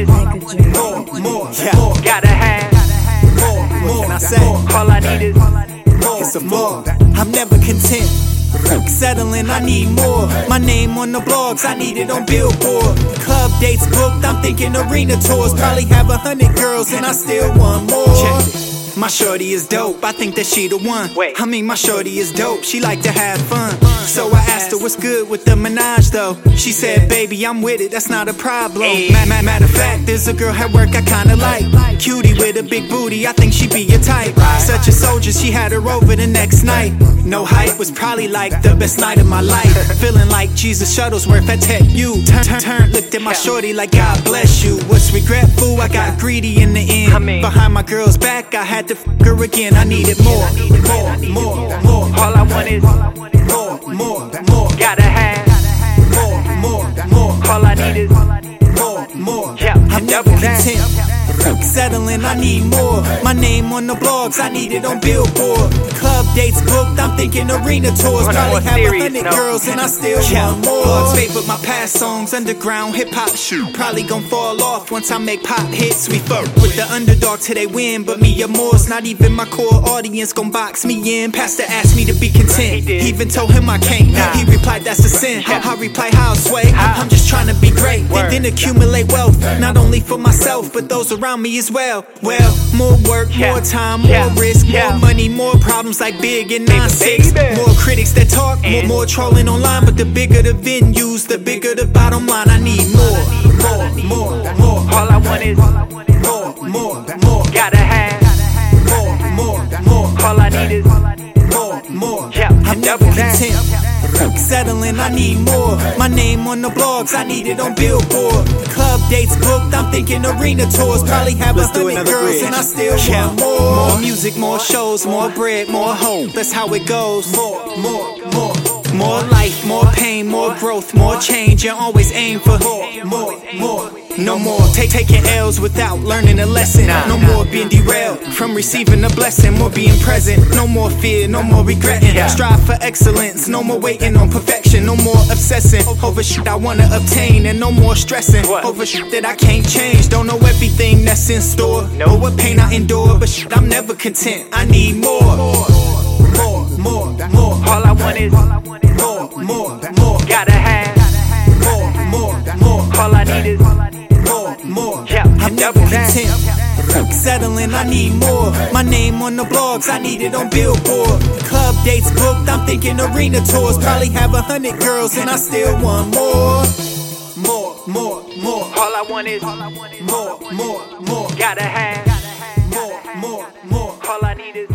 is more, more, Yeah. more, gotta have. more, more. can I say? All I need is It's a more. I'm never content. Settling, I need more. My name on the blogs, I need it on Billboard. Club dates booked, I'm thinking arena tours. Probably have a hundred girls, and I still want more. My shorty is dope, I think that she the one. Wait. I mean, my shorty is dope, she like to have fun. So I asked her what's good with the menage though. She said, baby, I'm with it, that's not a problem. Hey. Ma- ma- Matter of fact, there's a girl at work I kinda like. Cutie with a big booty, I think she be your type. Such a soldier, she had her over the next night. No hype was probably like the best night of my life. Feeling like Jesus Shuttlesworth at Tech U. Turn, turn, turn, looked at my shorty like God bless you. Was regretful, I got greedy in the end. Behind my girl's back, I had to fuck her again. I needed more, more, more, more, all I want is more, more, more, gotta have. more, more, more, All I need is more, more. yeah, I'm never content. Settling, I need more. My name on the blogs, I need it on Billboard. Club dates booked, I'm thinking arena tours. Probably have a hundred girls, and I still want more. Blogs favorite my past songs, underground hip hop shoot. Probably gon' fall off once I make pop hits. We fuck with the underdog till they win, but me and more's not even my core audience gon' box me in. Pastor asked me to be content. He. Even told him I can't. He replied, that's a sin. I, I reply, how sway? I'm just trying to be. Then, accumulate wealth, not only for myself, but those around me as well. Well, more work, more time, more risk, more money, more problems like big and Baby, nine six. More critics that talk, more, more trolling online. But the bigger the venues, the bigger the bottom line. I need more, more, more, more, All I want is more, more, double content. Settling, I need more. My name on the blogs, I need it on Billboard. Club dates booked, I'm thinking arena tours. Probably have Let's a hundred girls, bridge. and I still Yeah. want more. More music, more shows, more bread, more hope. That's how it goes. More, more, more. More life, more pain, more growth, more change. You always aim for more, more, more. No more take, taking L's without learning a lesson. No more being derailed from receiving a blessing. More being present. No more fear, no more regretting. Strive for excellence. No more waiting on perfection. No more obsessing over shit I wanna obtain. And no more stressing over shit that I can't change. Don't know everything that's in store. Or what pain I endure. But shit, I'm never content. I need more. More, more, more, All I want is double content. Settling, I need more. My name on the blogs, I need it on Billboard. Club dates booked, I'm thinking arena tours. Probably have a hundred girls, and I still want more. More, more, more, All I want is more, more, more, gotta have. more, more, more. All I need is